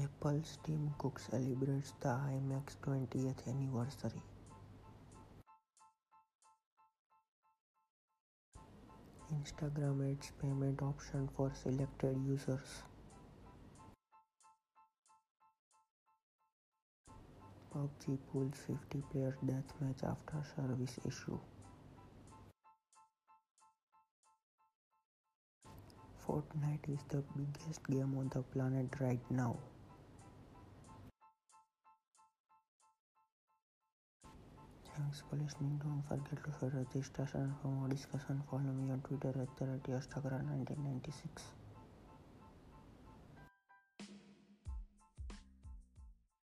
Apple's Tim Cook celebrates the iMac's twentieth anniversary. Instagram adds payment option for selected users. PUBG pulls 50 player deathmatch after service issue. Fortnite is the biggest game on the planet right now. Thanks for listening. Don't forget to share registration for more discussion. Follow me on Twitter at the 1996